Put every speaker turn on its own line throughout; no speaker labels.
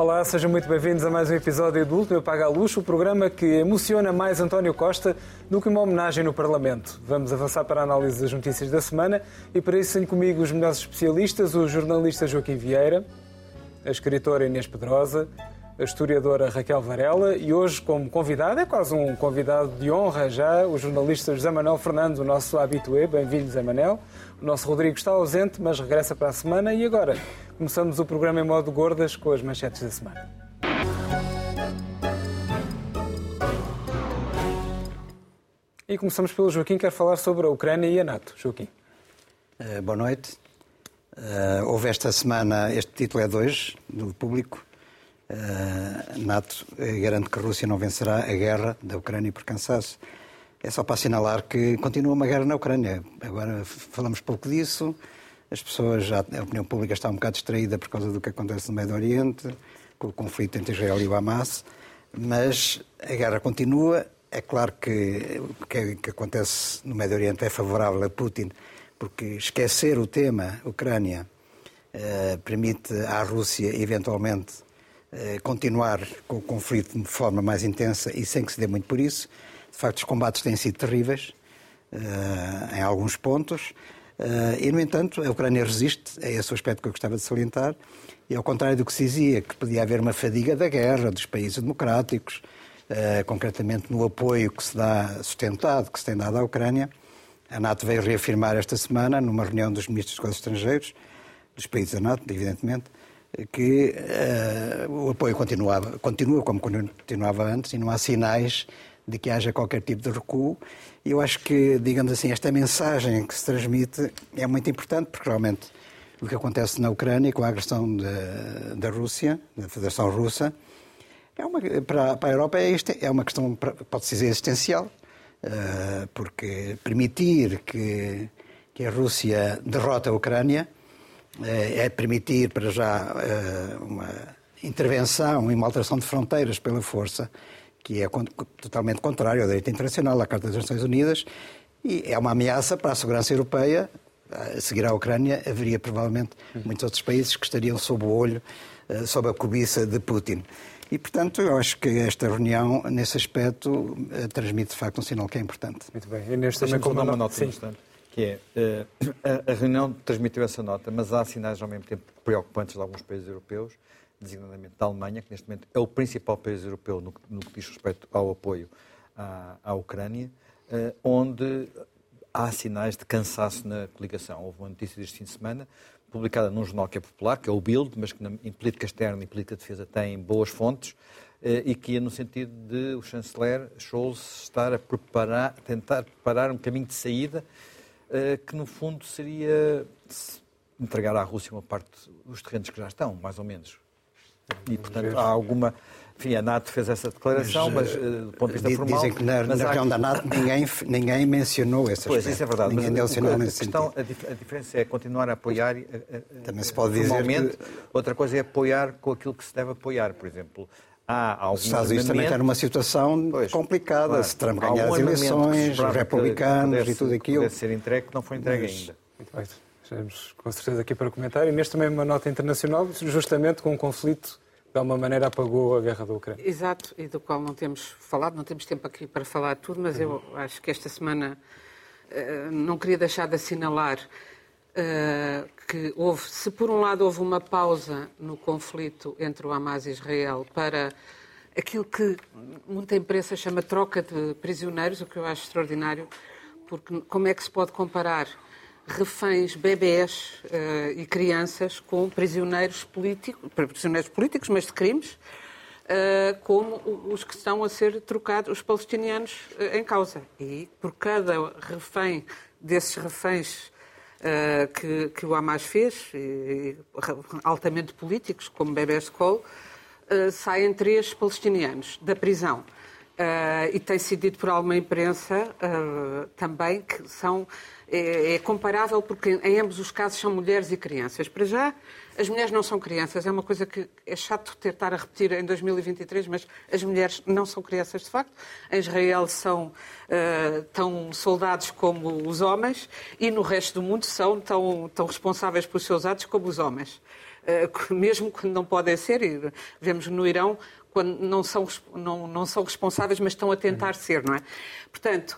Olá, sejam muito bem-vindos a mais um episódio do Último Paga a Luxo, o programa que emociona mais António Costa do que uma homenagem no Parlamento. Vamos avançar para a análise das notícias da semana e para isso tenho comigo os melhores especialistas, o jornalista Joaquim Vieira, a escritora Inês Pedrosa, a historiadora Raquel Varela e hoje como convidado, é quase um convidado de honra já, o jornalista José Manuel Fernando, o nosso habitué. Bem-vindo, José Manuel. O nosso Rodrigo está ausente, mas regressa para a semana e agora começamos o programa em modo gordas com as manchetes da semana. E começamos pelo Joaquim, quer falar sobre a Ucrânia e a NATO. Joaquim.
Uh, boa noite. Uh, houve esta semana, este título é hoje, do público, NATO garante que a Rússia não vencerá a guerra da Ucrânia por cansaço. É só para assinalar que continua uma guerra na Ucrânia. Agora falamos pouco disso, as pessoas, a opinião pública está um bocado distraída por causa do que acontece no Médio Oriente, com o conflito entre Israel e o Hamas, mas a guerra continua. É claro que o que, que acontece no Médio Oriente é favorável a Putin, porque esquecer o tema Ucrânia uh, permite à Rússia, eventualmente, eh, continuar com o conflito de forma mais intensa e sem que se dê muito por isso. De facto, os combates têm sido terríveis uh, em alguns pontos. Uh, e, no entanto, a Ucrânia resiste, é esse o aspecto que eu gostava de salientar, e ao contrário do que se dizia, que podia haver uma fadiga da guerra dos países democráticos, concretamente no apoio que se dá sustentado, que se tem dado à Ucrânia, a NATO veio reafirmar esta semana, numa reunião dos ministros dos Negócios Estrangeiros, dos países da NATO, evidentemente, que uh, o apoio continuava, continua como continuava antes e não há sinais de que haja qualquer tipo de recuo. E eu acho que, digamos assim, esta mensagem que se transmite é muito importante, porque realmente o que acontece na Ucrânia com a agressão da, da Rússia, da Federação Russa, é uma, para, para a Europa é, é uma questão, pode-se dizer, existencial, uh, porque permitir que, que a Rússia derrote a Ucrânia é permitir para já eh, uma intervenção e uma alteração de fronteiras pela força, que é totalmente contrário ao direito internacional, à Carta das Nações Unidas, e é uma ameaça para a segurança europeia. A seguir à Ucrânia, haveria provavelmente muitos outros países que estariam sob o olho, eh, sob a cobiça de Putin. E, portanto, eu acho que esta reunião, nesse aspecto, eh, transmite de facto um sinal que é importante.
Muito bem. E neste também
como uma nota, Sim que é, eh, a, a reunião transmitiu essa nota, mas há sinais ao mesmo tempo preocupantes de alguns países europeus, designadamente da Alemanha, que neste momento é o principal país europeu no, no que diz respeito ao apoio à, à Ucrânia, eh, onde há sinais de cansaço na coligação. Houve uma notícia deste fim de semana, publicada num jornal que é popular, que é o Bild, mas que em política externa e política de defesa tem boas fontes, eh, e que ia no sentido de o chanceler Scholz estar a preparar, tentar preparar um caminho de saída que no fundo seria entregar à Rússia uma parte dos terrenos que já estão, mais ou menos. E, portanto, há alguma. Enfim, a NATO fez essa declaração, mas, mas uh, do ponto de vista formal.
Dizem que na, na região da NATO ninguém, ninguém mencionou esse
Pois, isso é verdade.
Ninguém
mas
mencionou
a, questão, a, dif a, diferença é continuar a apoiar. A,
Também se pode dizer. Que...
Outra coisa é apoiar com aquilo que se deve apoiar. Por exemplo, há
Os Estados Unidos também estão numa situação pois, complicada. Claro. Se Trump ganhar as eleições, os republicanos pudesse, e tudo aquilo.
Pode ser entregue, não foi entregue Mas... ainda.
Muito bem. Estamos com certeza aqui para comentar. E neste também uma nota internacional, justamente com um conflito de alguma maneira apagou a guerra da Ucrânia.
Exato, e do qual não temos falado, não temos tempo aqui para falar tudo, mas eu acho que esta semana uh, não queria deixar de assinalar uh, que houve, se por um lado houve uma pausa no conflito entre o Hamas e Israel para aquilo que muita imprensa chama troca de prisioneiros, o que eu acho extraordinário, porque como é que se pode comparar reféns, bebés uh, e crianças com prisioneiros políticos, prisioneiros políticos, mas de crimes, uh, como os que estão a ser trocados, os palestinianos uh, em causa. E por cada refém desses reféns que, que, o Hamas fez, e, altamente políticos, como Bebé Skol, uh, saem três palestinianos da prisão. Uh, e tem sido dito por alguma imprensa também que são é, é, comparável porque em ambos os casos são mulheres e crianças. Para já, as mulheres não são crianças, é uma coisa que é chato ter estar a repetir em 2023, mas as mulheres não são crianças de facto. Em Israel são uh, tão soldados como os homens e no resto do mundo são tão, tão responsáveis pelos seus atos como os homens. mesmo quando não podem ser, e vemos no Irão, quando não são, não, não são responsáveis, mas estão a tentar ser, não é? Portanto,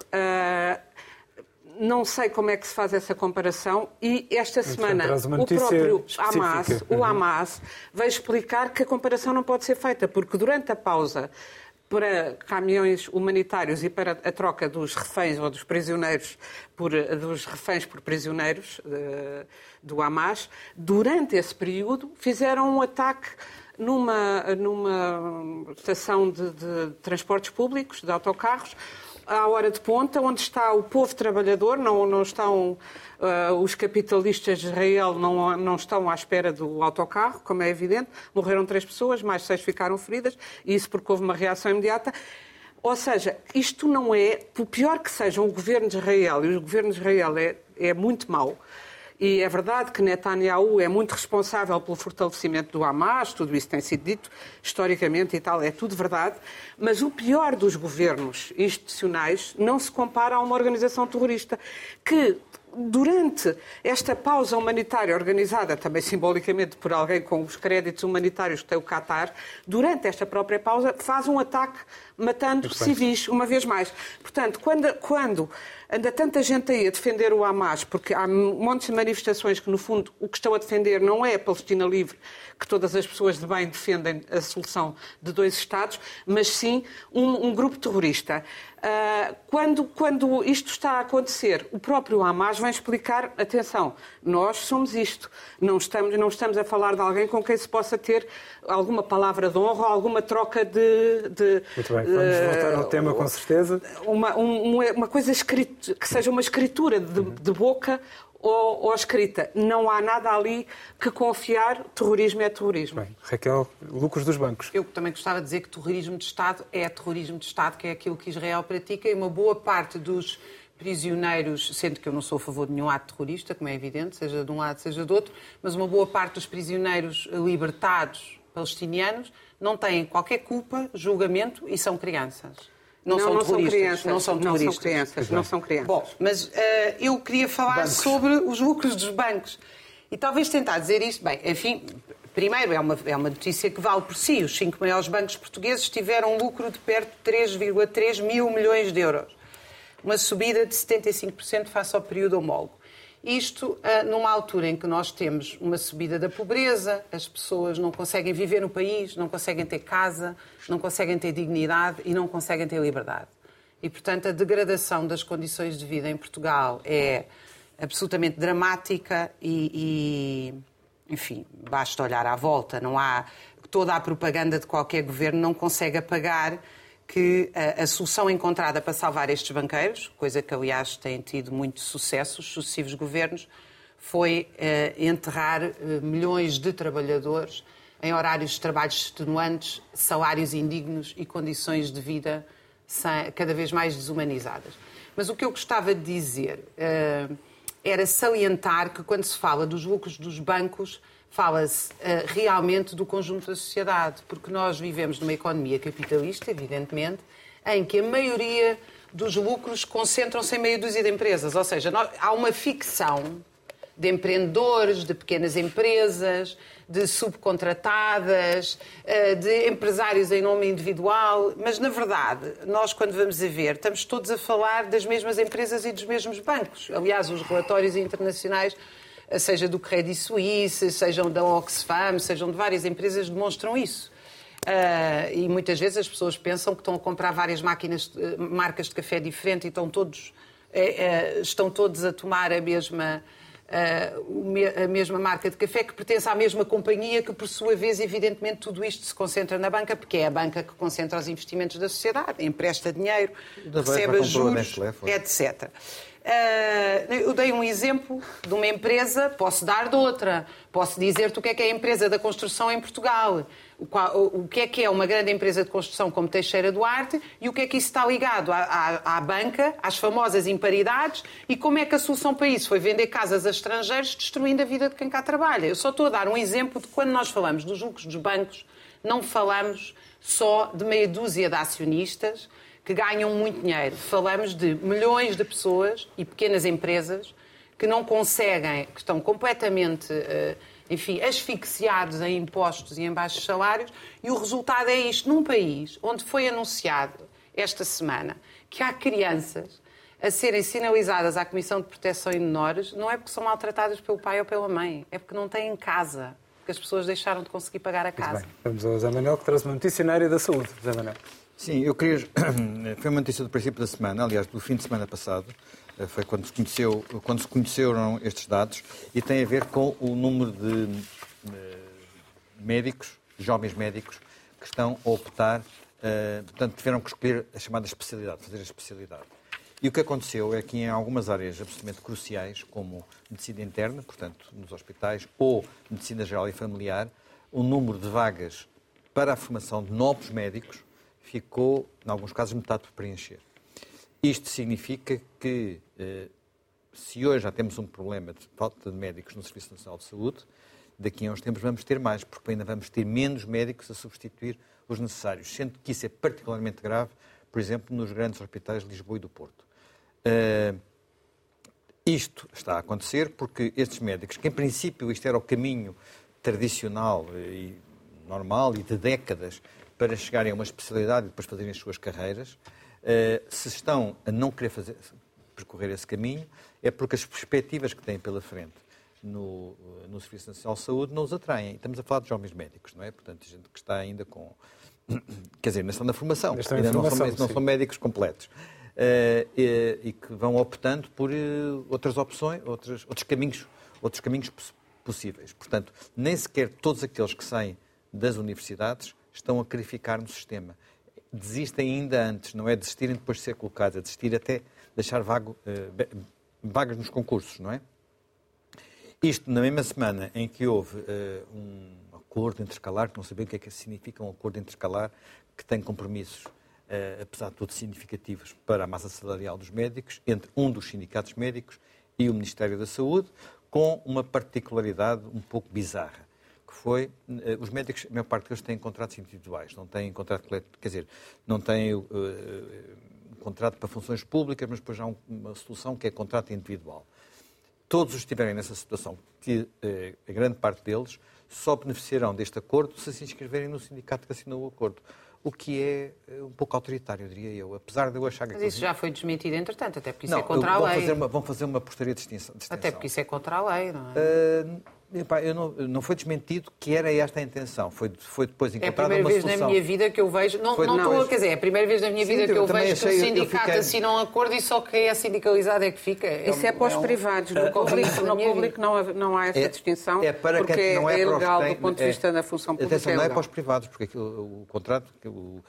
não sei como é que se faz essa comparação e esta semana o próprio Hamas, o uhum. Hamas vai explicar que a comparação não pode ser feita, porque durante a pausa para caminhões humanitários e para a troca dos reféns ou dos prisioneiros por, dos reféns por prisioneiros uh, do Hamas, durante esse período fizeram um ataque numa, numa estação de, de transportes públicos, de autocarros, à hora de ponta, onde está o povo trabalhador, não, não estão uh, os capitalistas de Israel não, não estão à espera do autocarro, como é evidente. Morreram três pessoas, mais seis ficaram feridas, e isso porque houve uma reação imediata. Ou seja, isto não é, por pior que seja o governo de Israel, e o governo de Israel é, é muito mau, e é verdade que Netanyahu é muito responsável pelo fortalecimento do Hamas, tudo isso tem sido dito historicamente e tal, é tudo verdade, mas o pior dos governos institucionais não se compara a uma organização terrorista que durante esta pausa humanitária organizada, também simbolicamente por alguém com os créditos humanitários que tem o Qatar, durante esta própria pausa faz um ataque matando civis, uma vez mais. Portanto, quando, quando anda tanta gente aí a defender o Hamas, porque há montes de manifestações que, no fundo, o que estão a defender não é a Palestina livre, que todas as pessoas de bem defendem a solução de dois Estados, mas sim um, um grupo terrorista. Uh, quando, quando isto está a acontecer, o próprio Hamas vai explicar: atenção, nós somos isto. Não estamos, não estamos a falar de alguém com quem se possa ter alguma palavra de honra, alguma troca de. de
Muito bem, vamos uh, voltar ao tema com certeza.
Uma, um, uma coisa escrita, que seja uma escritura de, de boca ou, ou, escrita. Não há nada ali que confiar. Terrorismo é terrorismo.
Bem, Raquel, lucros dos bancos.
Eu também gostava de dizer que terrorismo de Estado é terrorismo de Estado, que é aquilo que Israel pratica, e uma boa parte dos prisioneiros, sendo que eu não sou a favor de nenhum ato terrorista, como é evidente, seja de um lado, seja do outro, mas uma boa parte dos prisioneiros libertados palestinianos não têm qualquer culpa, julgamento e são crianças.
Não, não, são, não são crianças.
Não são terroristas.
Não são crianças. Não são crianças.
Bom, mas uh, eu queria falar bancos. sobre os lucros dos bancos. E talvez tentar dizer isto. Bem, enfim, primeiro é uma, é uma notícia que vale por si. Os cinco maiores bancos portugueses tiveram um lucro de perto de 3,3 mil milhões de euros. Uma subida de 75% face ao período homólogo. Isto uh, numa altura em que nós temos uma subida da pobreza, as pessoas não conseguem viver no país, não conseguem ter casa, não conseguem ter dignidade e não conseguem ter liberdade. E, portanto, a degradação das condições de vida em Portugal é absolutamente dramática e, e enfim, basta olhar à volta. Não há toda a propaganda de qualquer governo não consegue apagar que a, a, solução encontrada para salvar estes banqueiros, coisa que aliás tem tido muito sucesso, os sucessivos governos, foi uh, enterrar uh, milhões de trabalhadores em horários de trabalho extenuantes, salários indignos e condições de vida cada vez mais desumanizadas. Mas o que eu gostava de dizer era salientar que quando se fala dos lucros dos bancos, fala-se uh, realmente do conjunto da sociedade, porque nós vivemos numa economia capitalista, evidentemente, em que a maioria dos lucros concentram-se em meia dúzia de empresas. Ou seja, nós, há uma ficção de empreendedores, de pequenas empresas, de subcontratadas, eh, de empresários em nome individual, mas na verdade, nós quando vamos a ver, estamos todos a falar das mesmas empresas e dos mesmos bancos. Aliás, os relatórios internacionais seja do Credit Suisse, sejam da Oxfam, sejam de várias empresas, demonstram isso. Uh, e muitas vezes as pessoas pensam que estão a comprar várias máquinas, uh, marcas de café diferentes e estão todos, uh, estão todos a tomar a mesma, a mesma marca de café que pertence à mesma companhia que, por sua vez, evidentemente, tudo isto se concentra na banca, porque é a banca que concentra os investimentos da sociedade, empresta dinheiro, recebe juros, etc. Uh, eu dei um exemplo de uma empresa, posso dar de outra. Posso dizer-te o que é que é a empresa da construção em Portugal. O, que é que é uma grande empresa de construção como Teixeira Duarte e o que é que isso está ligado à, à, à, banca, às famosas imparidades e como é que a solução para isso foi vender casas a estrangeiros destruindo a vida de quem cá trabalha. Eu só estou a dar um exemplo de quando nós falamos dos lucros dos bancos, não falamos só de meia dúzia de acionistas, que ganham muito dinheiro. Falamos de milhões de pessoas e pequenas empresas que não conseguem, que estão completamente uh, enfim, asfixiados em impostos e em baixos salários, e o resultado é isto num país onde foi anunciado esta semana que há crianças a serem sinalizadas à Comissão de Proteção de Menores, não é porque são maltratadas pelo pai ou pela mãe, é porque não têm casa, porque as pessoas deixaram de conseguir pagar a casa.
Vamos ao Zé Manuel, que traz uma notícia na área da saúde. Zé Manuel.
Sim, eu queria. Foi uma notícia do princípio da semana, aliás, do fim de semana passado. Eh, foi quando se, conheceu, quando se conheceram estes dados e tem a ver com o número de eh, médicos, jovens médicos, que estão a optar, portanto, tiveram que escolher a chamada especialidade, fazer a especialidade. E o que aconteceu é que em algumas áreas absolutamente cruciais, como medicina interna, portanto, nos hospitais, ou medicina geral e familiar, o número de vagas para a formação de novos médicos ficou, em alguns casos, metade por preencher. Isto significa que, eh, se hoje já temos um problema de falta de médicos no Serviço Nacional de Saúde, daqui a uns tempos vamos ter mais, porque ainda vamos ter menos médicos a substituir os necessários, sendo que isso é particularmente grave, por exemplo, nos grandes hospitais de Lisboa e do Porto. Uh, isto está a acontecer porque estes médicos, que em princípio isto era o caminho tradicional e normal e de décadas para chegarem a uma especialidade e depois fazerem as suas carreiras, uh, se estão a não querer fazer, percorrer esse caminho, é porque as perspectivas que têm pela frente no, no Serviço Nacional de Saúde não os atraem. Estamos a falar de jovens médicos, não é? Portanto, gente que está ainda com. Quer dizer, ainda estão na formação, ainda, ainda não, são, não são médicos completos. Eh, e, e, que vão optando por eh, outras opções, outros, outros caminhos, outros caminhos possíveis. Portanto, nem sequer todos aqueles que saem das universidades estão a qualificar no sistema. Desistem ainda antes, não é desistirem depois de ser colocados, é desistir até deixar vago, uh, vagas nos concursos, não é? Isto na mesma semana em que houve uh, um acordo intercalar, que não sabia o que é que significa um acordo intercalar, que tem compromissos uh, apesar de tudo significativos, para a massa salarial dos médicos, entre um dos sindicatos médicos e o Ministério da Saúde, com uma particularidade um pouco bizarra, que foi, uh, os médicos, a maior parte deles têm contratos individuais, não têm contrato coletivo, quer dizer, não têm uh, contrato para funções públicas, mas depois há um, uma solução que é contrato individual. Todos os que estiverem nessa situação, que a grande parte deles, só beneficiarão deste acordo se se inscreverem no sindicato que assinou o acordo o que é eh, um pouco autoritário, diria eu. Apesar de eu achar que.
Mas isso já foi desmentido, entretanto, até porque isso não, é contra a lei.
Fazer uma, vão fazer uma portaria de extinção.
Até porque isso é contra a lei, não é?
Uh, Epá, eu não, não foi desmentido que era esta a intenção. Foi, foi depois encontrada
uma
solução.
É a primeira vez na minha vida que eu vejo... Não, foi, não, não estou, quer dizer, é a primeira vez na minha Sim, vida que eu, vejo achei, que o sindicato fiquei... assina um acordo e só quem é sindicalizado é que fica.
É Isso é para os é um... privados. No público, no público não, há, não há essa é, distinção é para porque que não é, é ilegal tem, do ponto de vista da função pública.
Atenção, não é para os privados, porque aquilo, o contrato, o,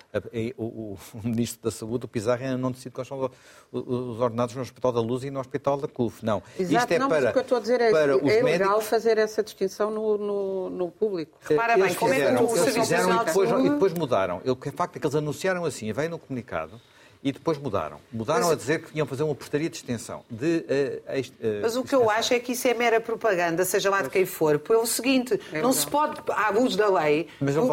o, o, o, Ministro da Saúde, o Pizarro, ainda não decide quais são os ordenados no Hospital da Luz e no Hospital da CUF. Não.
Exato, Isto é não, para, o que eu estou a dizer é, é ilegal fazer essa distinção no no, no, público.
Repara bem, como
fizeram,
é que
o Serviço fizeram e depois, e depois mudaram. O é facto é que eles anunciaram assim, veio no comunicado, e depois mudaram. Mudaram a dizer que iam fazer uma portaria de extensão. De, uh,
uh, Mas o que eu acho é que isso é mera propaganda, seja lá de quem for. Pelo seguinte, é não se pode, à luz da lei,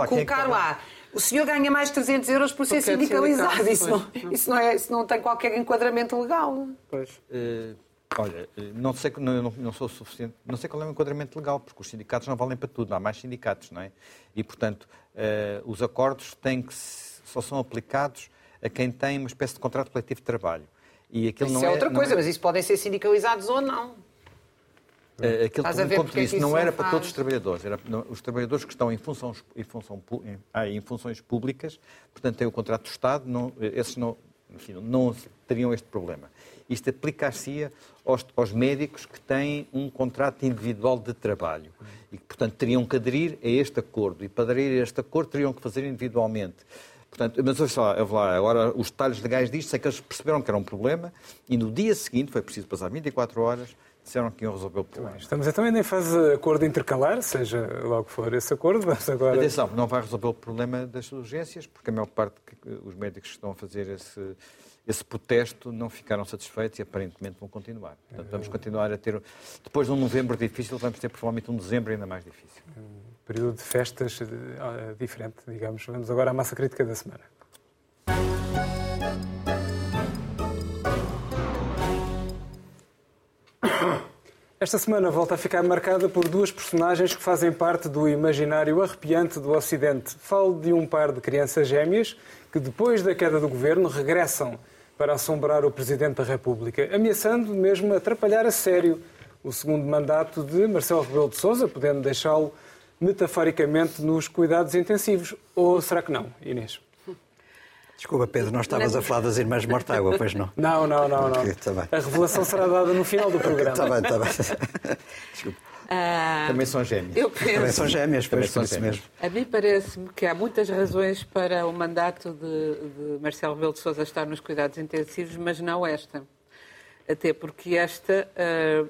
colocar lá. O senhor ganha mais de 300 euros por ser é sindicalizado. Isso não, isso, não é, isso não tem qualquer enquadramento legal.
Pois. Uh... Olha, não sei, não, não sou suficiente, não sei qual é o enquadramento legal, porque os sindicatos não valem para tudo, há mais sindicatos, não é? E, portanto, uh, os acordos têm que, só são aplicados a quem tem uma espécie de contrato coletivo de trabalho.
E aquilo isso não é, é outra coisa, é... mas isso podem ser sindicalizados ou não.
Uh, aquilo, como disse, não era para todos os trabalhadores, era não, os trabalhadores que estão em, funções, em, função, em, ah, em funções públicas, portanto têm o contrato do Estado, não, esses não, enfim, não teriam este problema. Isto aplicar-se aos, aos, médicos que têm um contrato individual de trabalho e que, portanto, teriam que aderir a este acordo. E para aderir a este acordo teriam que fazer individualmente. Portanto, mas ouça lá, lá, agora os detalhes legais disto, sei que eles perceberam que era um problema e no dia seguinte, foi preciso passar 24 horas, disseram que iam resolver o problema.
Estamos então ainda em fase de acordo intercalar, seja logo for esse acordo, mas agora...
Atenção, não vai resolver o problema das urgências, porque a maior parte dos médicos que estão a fazer esse esse protesto não ficaram satisfeitos e aparentemente vão continuar. Portanto, vamos continuar a ter. Depois de um novembro difícil, vamos ter provavelmente um dezembro ainda mais difícil. Um
período de festas uh, diferente, digamos. Vamos agora à massa crítica da semana. Esta semana volta a ficar marcada por duas personagens que fazem parte do imaginário arrepiante do Ocidente. Falo de um par de crianças gêmeas que, depois da queda do governo, regressam para assombrar o Presidente da República, ameaçando mesmo atrapalhar a sério o segundo mandato de Marcelo Rebelo de Sousa, podendo deixá-lo metaforicamente nos cuidados intensivos. Ou será que não, Inês?
Desculpa, Pedro, não estavas a falar das irmãs Mortágua, pois não?
Não, não, não. não.
Ok, tá.
A revelação será dada no final do programa.
Está bem, está bem. Desculpa.
Também são gêmeos.
Eu
Também
penso,
são gêmeas,
Também
pois,
são
isso
gêmeas.
mesmo.
a mim parece-me que há muitas razões para o mandato de, de Marcelo Rebelo de Sousa estar nos cuidados intensivos, mas não esta. Até porque esta ah,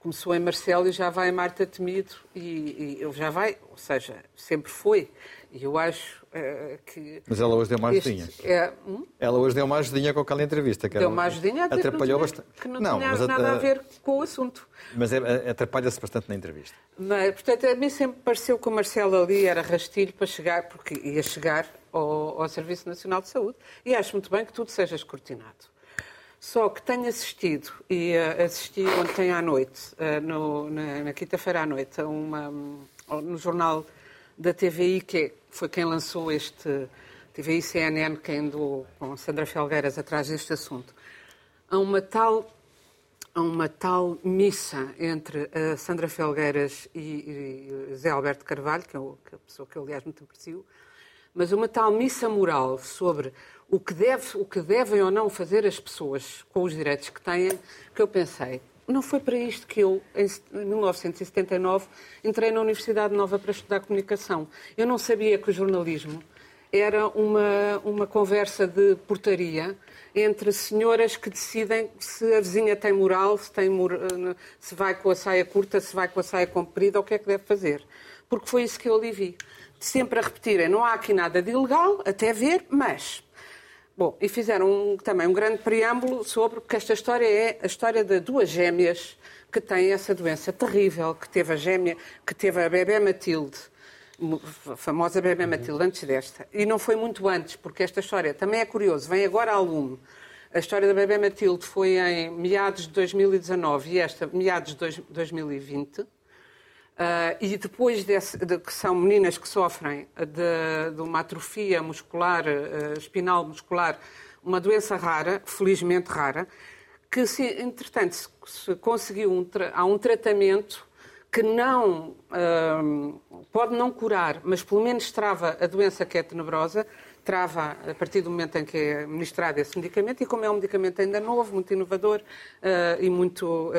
começou em Marcelo e já vai em Marta Temido e, e já vai, ou seja, sempre foi. E eu acho ah, que...
Mas ela hoje deu
este
ajudinha.
é, hum?
Ela hoje deu uma ajudinha com aquela entrevista. Que
Deu uma ajudinha a que
Atrapalhou
não tinha,
bastante.
que não, tinha
mas
nada a
a-
ver com o assunto.
Mas é- é- atrapalha-se bastante na entrevista.
Mas, portanto, a mim sempre pareceu que o Marcelo ali era rastilho para chegar, porque ia chegar ao, ao Serviço Nacional de Saúde. E acho muito bem que tudo seja escrutinado. Só que tenho assistido, e eh, assisti ontem à noite, eh, no- na, na quinta-feira à noite, a uma, no jornal da TVI, que foi quem lançou este TVI CNN, quem andou com Sandra Felgueiras atrás deste assunto, a uma tal a uma tal missa entre a Sandra Felgueiras e, e Zé Alberto Carvalho, que é, o- que é a pessoa que eu, aliás, muito aprecio, mas uma tal missa moral sobre o que, deve, o que devem ou não fazer as pessoas com os direitos que têm, que eu pensei, não foi para isto que eu, em 1979, entrei na Universidade Nova para estudar comunicação. Eu não sabia que o jornalismo era uma, uma conversa de portaria entre senhoras que decidem se a vizinha tem moral, se, tem mor- se vai com a saia curta, se vai com a saia comprida, o que é que deve fazer. Porque foi isso que eu ali vi. Sempre a repetirem, não há aqui nada de ilegal, até ver, mas... Bom, e fizeram um- também um grande preâmbulo sobre que esta história é a história de duas gêmeas que têm essa doença terrível, que teve a gêmea, que teve a bebê Matilde, a famosa bebê Matilde, antes desta. E não foi muito antes, porque esta história também é curioso, vem agora ao lume. A história da bebê Matilde foi em meados de 2019 e esta meados de dois- 2020. Ah, e depois desse, de, que são meninas que sofrem de, de uma atrofia muscular, ah, espinal muscular, uma doença rara, felizmente rara, que se, entretanto se, se conseguiu um, há um tratamento que não ah, pode não curar, mas pelo menos trava a doença que é tenebrosa, trava a partir do momento em que é ministrado esse medicamento, e como é um medicamento ainda novo, muito inovador e muito.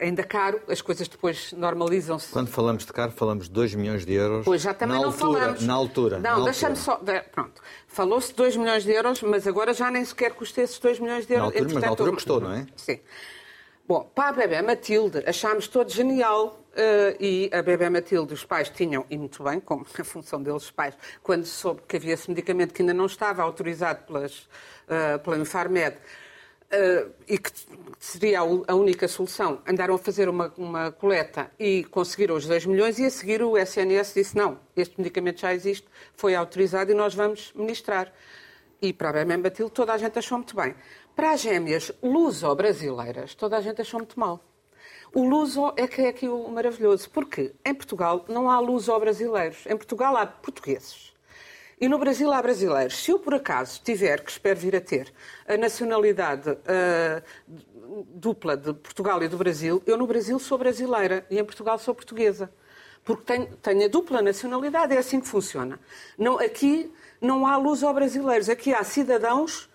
Ainda caro, as coisas depois normalizam-se.
Quando falamos de caro, falamos de 2 milhões de euros.
Pois já também
na
não
altura,
falamos.
Na altura.
Não,
na
deixa-me só. de- Pronto. Falou-se 2 milhões de euros, mas agora já nem sequer custa esses 2 milhões de euros.
altura, mas na altura custou, não é?
Sim. Bom, para a bebê Matilde, achámos todos genial. eh, e a bebê Matilde, os pais tinham, e muito bem, como a função deles, os pais, quando soube que havia esse medicamento que ainda não estava autorizado pelas, eh, pela Infarmed, eh, e que seria a única solução, andaram a fazer uma, uma coleta e conseguiram os 2 milhões e a seguir o SNS disse não, este medicamento já existe, foi autorizado e nós vamos ministrar. E para a bebê Matilde toda a gente achou muito bem. Para as gêmeas luso-brasileiras, toda a gente achou muito mal. O luso é que é aqui o maravilhoso, porque em Portugal não há luso-brasileiros. Em Portugal há portugueses. E no Brasil há brasileiros. Se eu, por acaso, tiver, que espero vir a ter, a nacionalidade ah, dupla de Portugal e do Brasil, eu no Brasil sou brasileira e em Portugal sou portuguesa. Porque tenho, tenho a dupla nacionalidade, é assim que funciona. Não, aqui não há luso-brasileiros, aqui há cidadãos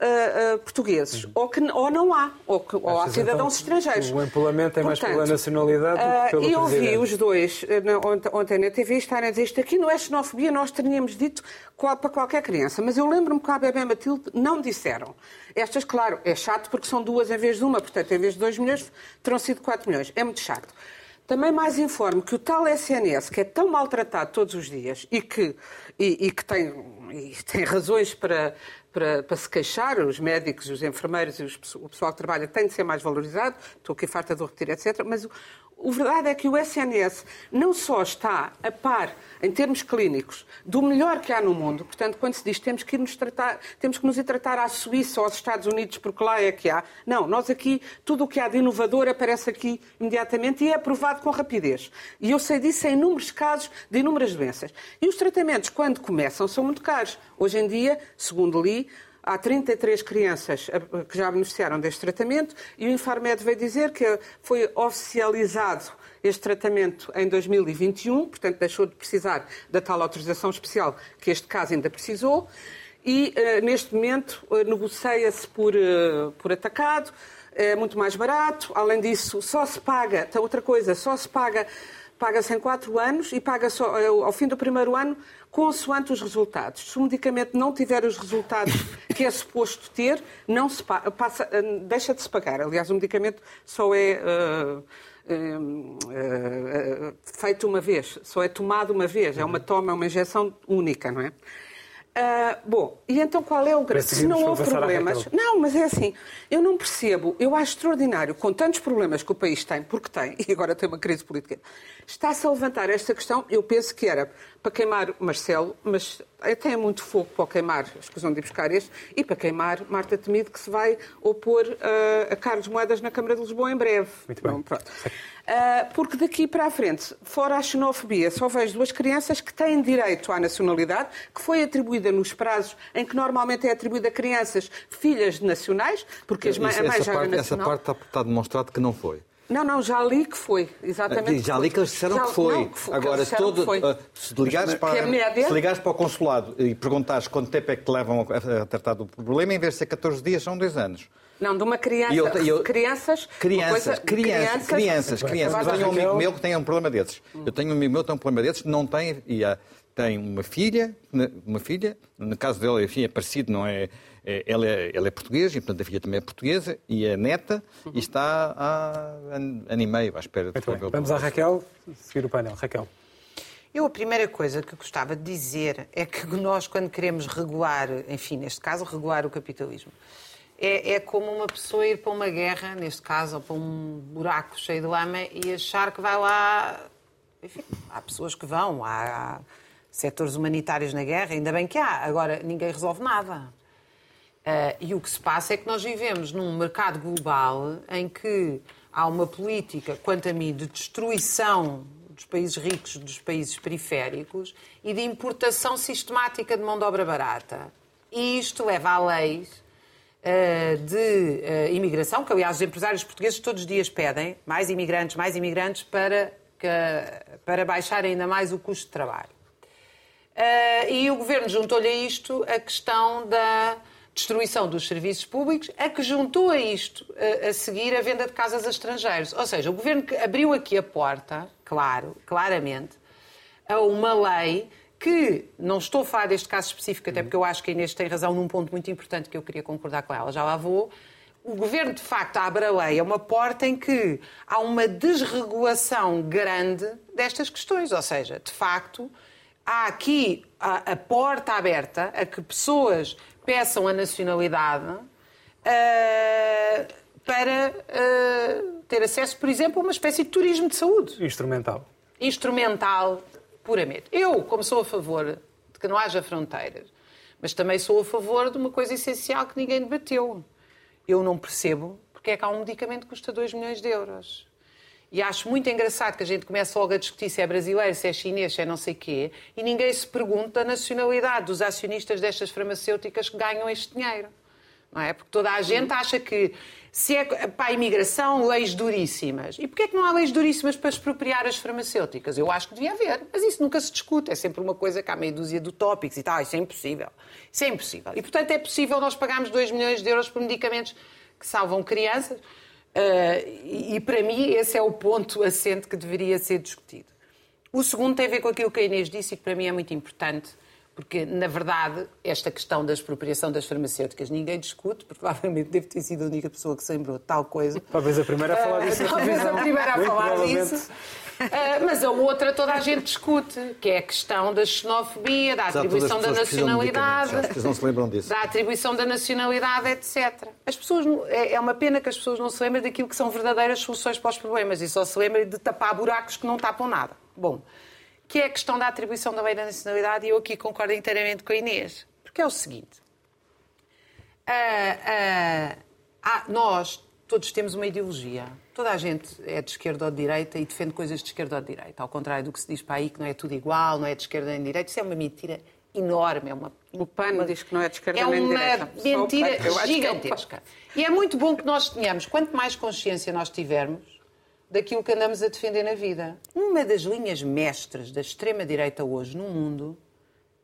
ah, portugueses. Ou, que, ou não há, ou, que- ou há cidadãos
então,
estrangeiros.
o empolamento é mais
Portanto,
pela nacionalidade do que
ah,
pelo
E ouvi os dois na- ontem na TV estarem a dizer isto aqui não é xenofobia, nós teríamos dito qual- para qualquer criança. Mas eu lembro-me que a bebê Matilde não disseram. Estas, claro, é chato porque são duas em vez de uma, portanto, em vez de 2 milhões, terão sido 4 milhões. É muito chato. Também mais informo que o tal SNS, que é tão maltratado todos os dias e que, e, e que tem, e tem razões para, para, para se queixar, os médicos, os enfermeiros e os o pessoal que trabalha tem de ser mais valorizado, estou aqui farta de repetir, etc. Mas o, a verdade é que o SNS não só está a par, em termos clínicos, do melhor que há no mundo, portanto, quando se diz temos que, nos tratar, temos que nos ir tratar à Suíça ou aos Estados Unidos porque lá é que há, não, nós aqui, tudo o que há de inovador aparece aqui imediatamente e é aprovado com rapidez. E eu sei disso em inúmeros casos de inúmeras doenças. E os tratamentos, quando começam, são muito caros. Hoje em dia, segundo li, Há 33 crianças eh, que já beneficiaram deste tratamento e o Infarmed veio dizer que foi oficializado este tratamento em 2021, portanto deixou de precisar da tal autorização especial que este caso ainda precisou. E uh, neste momento uh, negocia-se por, por atacado, é muito mais barato, além disso só se paga, outra coisa, só se paga paga-se em 4 anos e paga só, ao fim do primeiro ano consoante os resultados. Se o medicamento não tiver os resultados que é suposto ter, não se passa, deixa de se pagar. Aliás, o medicamento só é uh, feito uma vez, só é tomado uma vez. É uma toma, é uma injeção única, não é? Uh, bom, e então qual é o grande... Se não houve problemas... Não, mas é assim, eu não percebo, eu acho extraordinário, com tantos problemas que o país tem, porque tem, e agora tem uma crise política, está-se a levantar esta questão, eu penso que era para queimar Marcelo, mas até é muito fogo para queimar, escusam de ir buscar este, e para queimar Marta Temido, que se vai opor uh, a Carlos Moedas na Câmara de Lisboa em breve.
Muito bem.
pronto. Uh, porque daqui para a frente, fora a xenofobia, só vejo duas crianças que têm direito à nacionalidade, que foi atribuída nos prazos em que normalmente é atribuída a crianças filhas de nacionais, porque as mães, a mãe já
parte, nacional. Essa parte está, está demonstrado que não foi.
Não, não, já li que foi, exatamente.
Já li que eles disseram já, que foi. Não, que Agora, todo,
foi.
Uh, se, ligares para, se ligares para o consulado e perguntares quanto tempo é que te levam a, a tratar do problema, em vez de ser 14 dias, são 2 anos.
Não, de uma criança. Eu, eu, crianças,
crianças, coisa, crianças, crianças, crianças. Eu tenho um amigo meu que tem um problema desses. Eu tenho um amigo meu que tem um problema desses, não tem, e tem uma filha, uma filha, no caso dele, enfim, é parecido, não é? é ela é, ela é portuguesa, e portanto a filha também é portuguesa, e é neta, uhum. e está há ano e meio à espera de
Vamos à Raquel, seguir o painel. Raquel.
Eu, a primeira coisa que gostava de dizer é que nós, quando queremos regular, enfim, neste caso, regular o capitalismo, é, é, como uma pessoa ir para uma guerra, neste caso, ou para um buraco cheio de lama e achar que vai lá. Enfim, há pessoas que vão, há, há setores humanitários na guerra, ainda bem que há. Agora, ninguém resolve nada. Uh, e o que se passa é que nós vivemos num mercado global em que há uma política, quanto a mim, de destruição dos países ricos dos países periféricos e de importação sistemática de mão de obra barata. E isto leva a leis de eh, imigração, que aliás os empresários portugueses todos os dias pedem mais imigrantes, mais imigrantes para, que, para baixar ainda mais o custo de trabalho. Eh, e o governo juntou-lhe a isto a questão da destruição dos serviços públicos, a que juntou a isto a, seguir a venda de casas a estrangeiros. Ou seja, o governo abriu aqui a porta, claro, claramente, a uma lei que, não estou a falar deste caso específico, até porque eu acho que a Inês tem razão num ponto muito importante que eu queria concordar com ela, já lá vou. O governo, de facto, abre a lei, é uma porta em que há uma desregulação grande destas questões. Ou seja, de facto, há aqui a, a porta aberta a que pessoas peçam a nacionalidade uh, para uh, ter acesso, por exemplo, a uma espécie de turismo de saúde.
Instrumental.
Instrumental, puramente. Eu, como sou a favor de que não haja fronteiras, mas também sou a favor de uma coisa essencial que ninguém debateu. Eu não percebo porque é que há um medicamento que custa 2 milhões de euros. E acho muito engraçado que a gente comece logo a discutir se é brasileiro, se é chinês, se é não sei quê, e ninguém se pergunta a nacionalidade dos acionistas destas farmacêuticas que ganham este dinheiro. Não é? Porque toda a gente acha que se é para a imigração, leis duríssimas. E porquê é que não há leis duríssimas para expropriar as farmacêuticas? Eu acho que devia haver, mas isso nunca se discute. É sempre uma coisa que há meia dúzia de utópicos e tal. Isso é impossível. Isso é impossível. E, portanto, é possível nós pagarmos 2 milhões de euros por medicamentos que salvam crianças. Uh, e, para mim, esse é o ponto assente que deveria ser discutido. O segundo tem a ver com aquilo que a Inês disse e que para mim é muito importante porque, na verdade, esta questão da expropriação das farmacêuticas ninguém discute, porque provavelmente deve ter sido a única pessoa que se lembrou de tal coisa.
Talvez a primeira a falar disso.
Talvez a primeira a falar disso. Uh, mas a outra toda a gente discute, que é a questão da xenofobia, da atribuição da nacionalidade.
As pessoas não se lembram disso.
Da atribuição da nacionalidade, etc. As pessoas, é, é uma pena que as pessoas não se lembrem daquilo que são verdadeiras soluções para os problemas e só se lembrem de tapar buracos que não tapam nada. Bom, que é a questão da atribuição da lei da nacionalidade e eu aqui concordo inteiramente com a Inês. Porque é o seguinte. Uh, uh, nós todos temos uma ideologia. Toda a gente é de esquerda ou de direita e defende coisas de esquerda ou de direita. Ao contrário do que se diz para aí, que não é tudo igual, não é de esquerda nem de direita. Isso é uma mentira enorme. É uma,
o PAN uma, diz que não é de esquerda
é
nem de direita.
É uma mentira gigantesca. É e é muito bom que nós tenhamos, quanto mais consciência nós tivermos, daquilo que andamos a defender na vida. Uma das linhas mestras da extrema-direita hoje no mundo,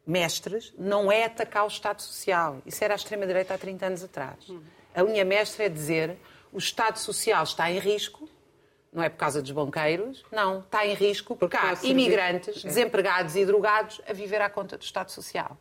mestres, não é atacar o Estado Social. Isso era a extrema-direita há 30 anos atrás. A linha mestra é dizer o Estado Social está em risco, não é por causa dos banqueiros, não, está em risco porque, há imigrantes, desempregados e drogados a viver à conta do Estado Social.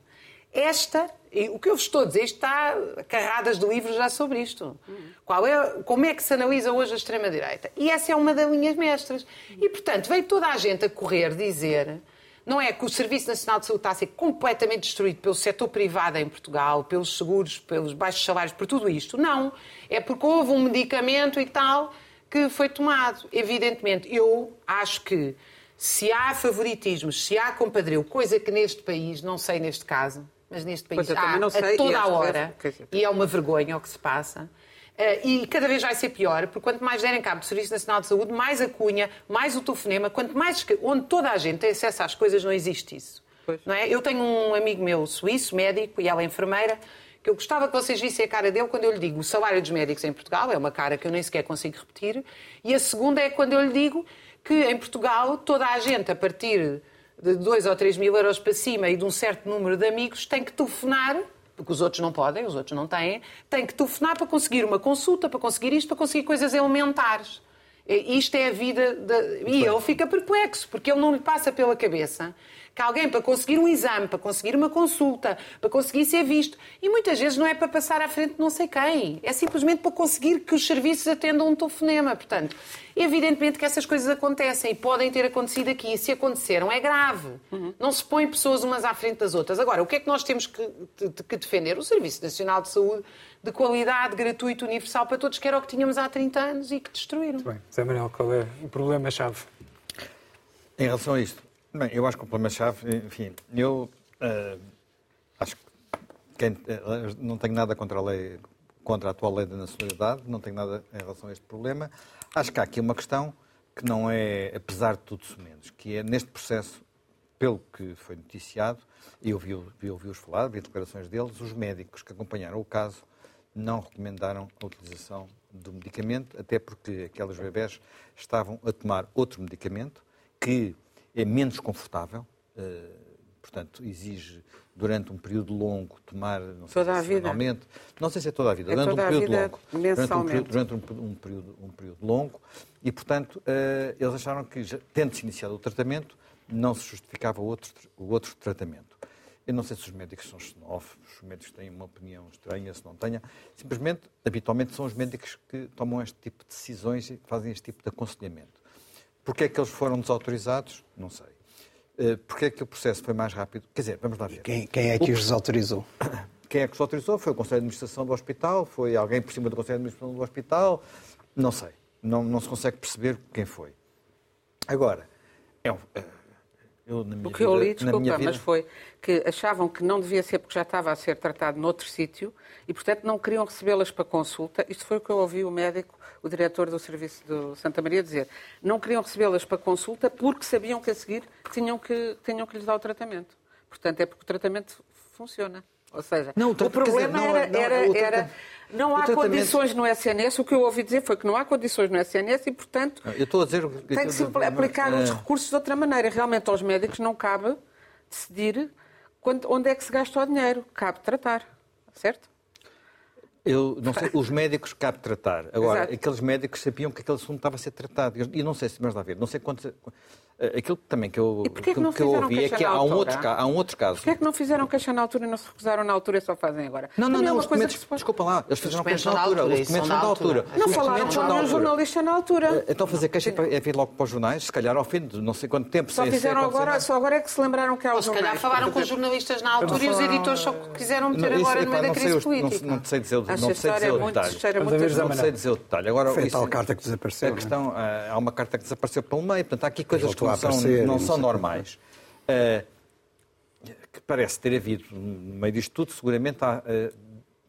Esta, o que eu vos estou a dizer, está carradas de livros já sobre isto. Qual é, como é que se analisa hoje a extrema-direita? E essa é uma das linhas mestras. E, portanto, veio toda a gente a correr dizer não é que o Serviço Nacional de Saúde está a ser completamente destruído pelo setor privado em Portugal, pelos seguros, pelos baixos salários, por tudo isto. Não. É porque houve um medicamento e tal que foi tomado. Evidentemente, eu acho que se há favoritismos, se há compadreu, coisa que neste país, não sei neste caso, mas neste país há a toda a hora, e é uma vergonha o que se passa, Uh, e cada vez vai ser pior, porque quanto mais derem cabo do Serviço Nacional de Saúde, mais a cunha, mais o telefonema, quanto mais. onde toda a gente tem acesso às coisas, não existe isso. Não é? Eu tenho um amigo meu suíço, médico, e ela é enfermeira, que eu gostava que vocês vissem a cara dele quando eu lhe digo o salário dos médicos em Portugal, é uma cara que eu nem sequer consigo repetir, e a segunda é quando eu lhe digo que em Portugal toda a gente, a partir de 2 ou 3 mil euros para cima e de um certo número de amigos, tem que telefonar porque os outros não podem, os outros não têm, tem que telefonar para conseguir uma consulta, para conseguir isto, para conseguir coisas elementares. Isto é a vida. De... E ele fica perplexo, porque ele não lhe passa pela cabeça que alguém, para conseguir um exame, para conseguir uma consulta, para conseguir ser visto, e muitas vezes não é para passar à frente de não sei quem, é simplesmente para conseguir que os serviços atendam um telefonema. Portanto, evidentemente que essas coisas acontecem e podem ter acontecido aqui. E se aconteceram, é grave. Uhum. Não se põem pessoas umas à frente das outras. Agora, o que é que nós temos que, que defender? O Serviço Nacional de Saúde de qualidade, gratuito, universal para todos, que era o que tínhamos há 30 anos e que destruíram.
Muito bem. Zé Manuel, qual é o problema-chave?
Em relação a isto, Bem, eu acho que o problema-chave, enfim, eu uh, acho que quem, uh, não tenho nada contra a lei, contra a atual lei da nacionalidade, não tenho nada em relação a este problema. Acho que há aqui uma questão que não é, apesar de tudo, menos, que é neste processo, pelo que foi noticiado, e eu ouvi-os falar, vi declarações deles, os médicos que acompanharam o caso não recomendaram a utilização do medicamento, até porque aquelas bebés estavam a tomar outro medicamento que é menos confortável, eh, portanto, exige durante um período longo tomar, não sei
toda
se
a vida.
não sei se é toda a vida,
é
durante
um
período
longo,
durante um período, durante um, um, período, um período longo, e portanto eh, eles acharam que, tendo-se iniciado o tratamento, não se justificava o outro, o outro tratamento. Eu não sei se os médicos são xenófobos, os médicos têm uma opinião estranha, se não tenham. Simplesmente, habitualmente, são os médicos que tomam este tipo de decisões e fazem este tipo de aconselhamento. Porquê é que eles foram desautorizados? Não sei. Eh, Porquê é que o processo foi mais rápido? Quer dizer, vamos lá ver.
Quem, quem é que os desautorizou?
Quem é que os autorizou? Foi o Conselho de Administração do Hospital? Foi alguém por cima do Conselho de Administração do Hospital? Não sei. Não, não se consegue perceber quem foi. Agora, é um,
eu, o que eu li, desculpa, vida... mas foi que achavam que não devia ser porque já estava a ser tratado noutro sítio e, portanto, não queriam recebê-las para consulta. Isto foi o que eu ouvi o médico, o diretor do Serviço do Santa Maria, dizer. Não queriam recebê-las para consulta porque sabiam que a seguir tinham que, tinham que lhes dar o tratamento. Portanto, é porque o tratamento funciona. Ou seja, não, o, o problema dizer, não, era, não, era, era, não há tratamento... condições no SNS. O que eu ouvi dizer foi que não há condições no SNS e, portanto,
eu estou a dizer,
tem que se aplicar os recursos de outra maneira. Realmente, aos médicos não cabe decidir onde é que se gasta o dinheiro. Cabe tratar, certo?
Eu não sei, os médicos cabe tratar. Agora, Exato. aqueles médicos sabiam que aquele assunto estava a ser tratado. E não sei se, mas lá ver, não sei quantos. Eh, aquilo também que eu,
que não
que eu ouvi é que há um, outro, há um outro caso.
Porquê é que não fizeram queixa na altura e não se recusaram na altura e só fazem agora?
Não, não,
é
não,
uma
os documentos,
que se
desculpa lá, eles fizeram queixa na altura, os documentos
são da
altura.
Não
Os
falaram com nenhum
altura.
jornalista na altura.
Então fazer queixa é vir logo para os jornais, se calhar ao fim de não sei quanto tempo.
Só fizeram agora, só agora é que se lembraram que há
Ou
os
se calhar
jornais.
falaram com os jornalistas na altura e os editores só quiseram meter
Não,
agora no
epá,
meio da
não
crise
os- não-
política.
Não sei dizer, o- não
é
detalhe. Não sei dizer o detalhe. Agora,
Foi a tal carta que desapareceu.
A
não é?
questão, ah, há uma carta que desapareceu pelo meio, portanto há aqui coisas que não são,
aparecer,
não são normais. Ah, que parece ter havido, no meio disto tudo, seguramente há ah,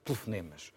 telefonemas.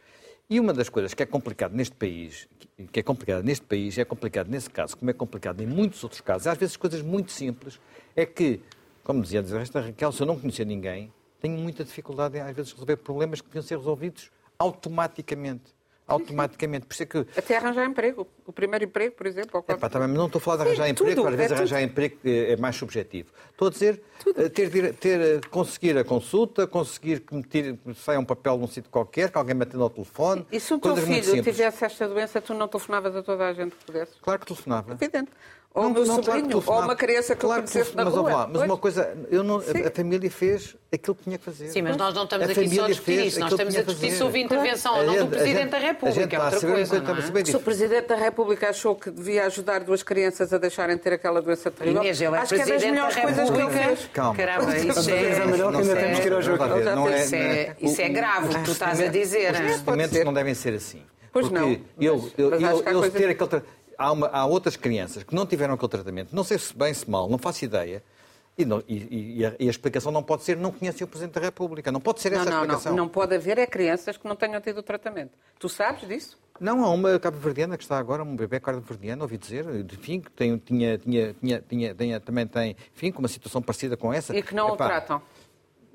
E uma das coisas que é complicado neste país, que- é complicado neste país, é complicado nesse caso, como é complicado em muitos outros casos, às vezes coisas muito simples, é que, como dizia a Raquel, se eu não conhecer ninguém, tenho muita dificuldade em, às vezes, resolver problemas que deviam ser resolvidos automaticamente. Automaticamente. Por isso é que
Até arranjar emprego. O primeiro emprego, por exemplo.
Epá, também não estou a falar de arranjar
Sim,
emprego,
tudo,
às vezes
é
arranjar emprego é é mais subjetivo. Estou a dizer eh, ter, ter, eh, conseguir a consulta, conseguir que me tire, saia um papel num sítio qualquer, que alguém me atenda ao telefone.
E se o teu filho tivesse esta doença, tu não telefonavas a toda a gente que pudesse?
Claro que telefonava.
Evidente. Ou
Não,
meu
não, claro
sobrinho, ou
telefonava.
uma criança que
Claro
eu conhecesse na
mas,
rua.
lá, mas
Pois.
uma coisa, eu não, a, a família fez aquilo que tinha que fazer.
Sim, mas nós não estamos
A
aqui só a discutir isso. Nós estamos a discutir
fazer.
sobre intervenção ou não do Presidente
a gente-
da
a gente
República. É outra coisa,
coisa,
não é?
Se o. Presidente da República achou que devia ajudar duas crianças a deixarem de ter aquela doença terrível,
Inês, ele é
acho que é das melhores coisas que ele
República.
fez.
Calma.
Caramba, isso é...
Que ainda temos
é-
que ir ao jogo.
É-
Isso é, isso é grave o que tu estás a dizer.
Os procedimentos não devem ser assim.
Pois não, coisas-
ter aquele há, uma- há outras crianças que não tiveram aquele tratamento, não sei se bem, se mal, não faço ideia. E, não- e- e a, e a explicação não pode ser não conhecem o Presidente da República. Não pode ser
Não,
essa
não,
explicação.
não. Não pode haver é crianças que não tenham tido o tratamento. Tu sabes disso?
Não, há uma cabo-verdiana que está agora, um bebê cabo-verdiano, ouvi dizer, enfim, que tem, tinha, tinha, tinha, tinha, também tem, enfim, com uma situação parecida com essa.
E que não o
Epá,
tratam.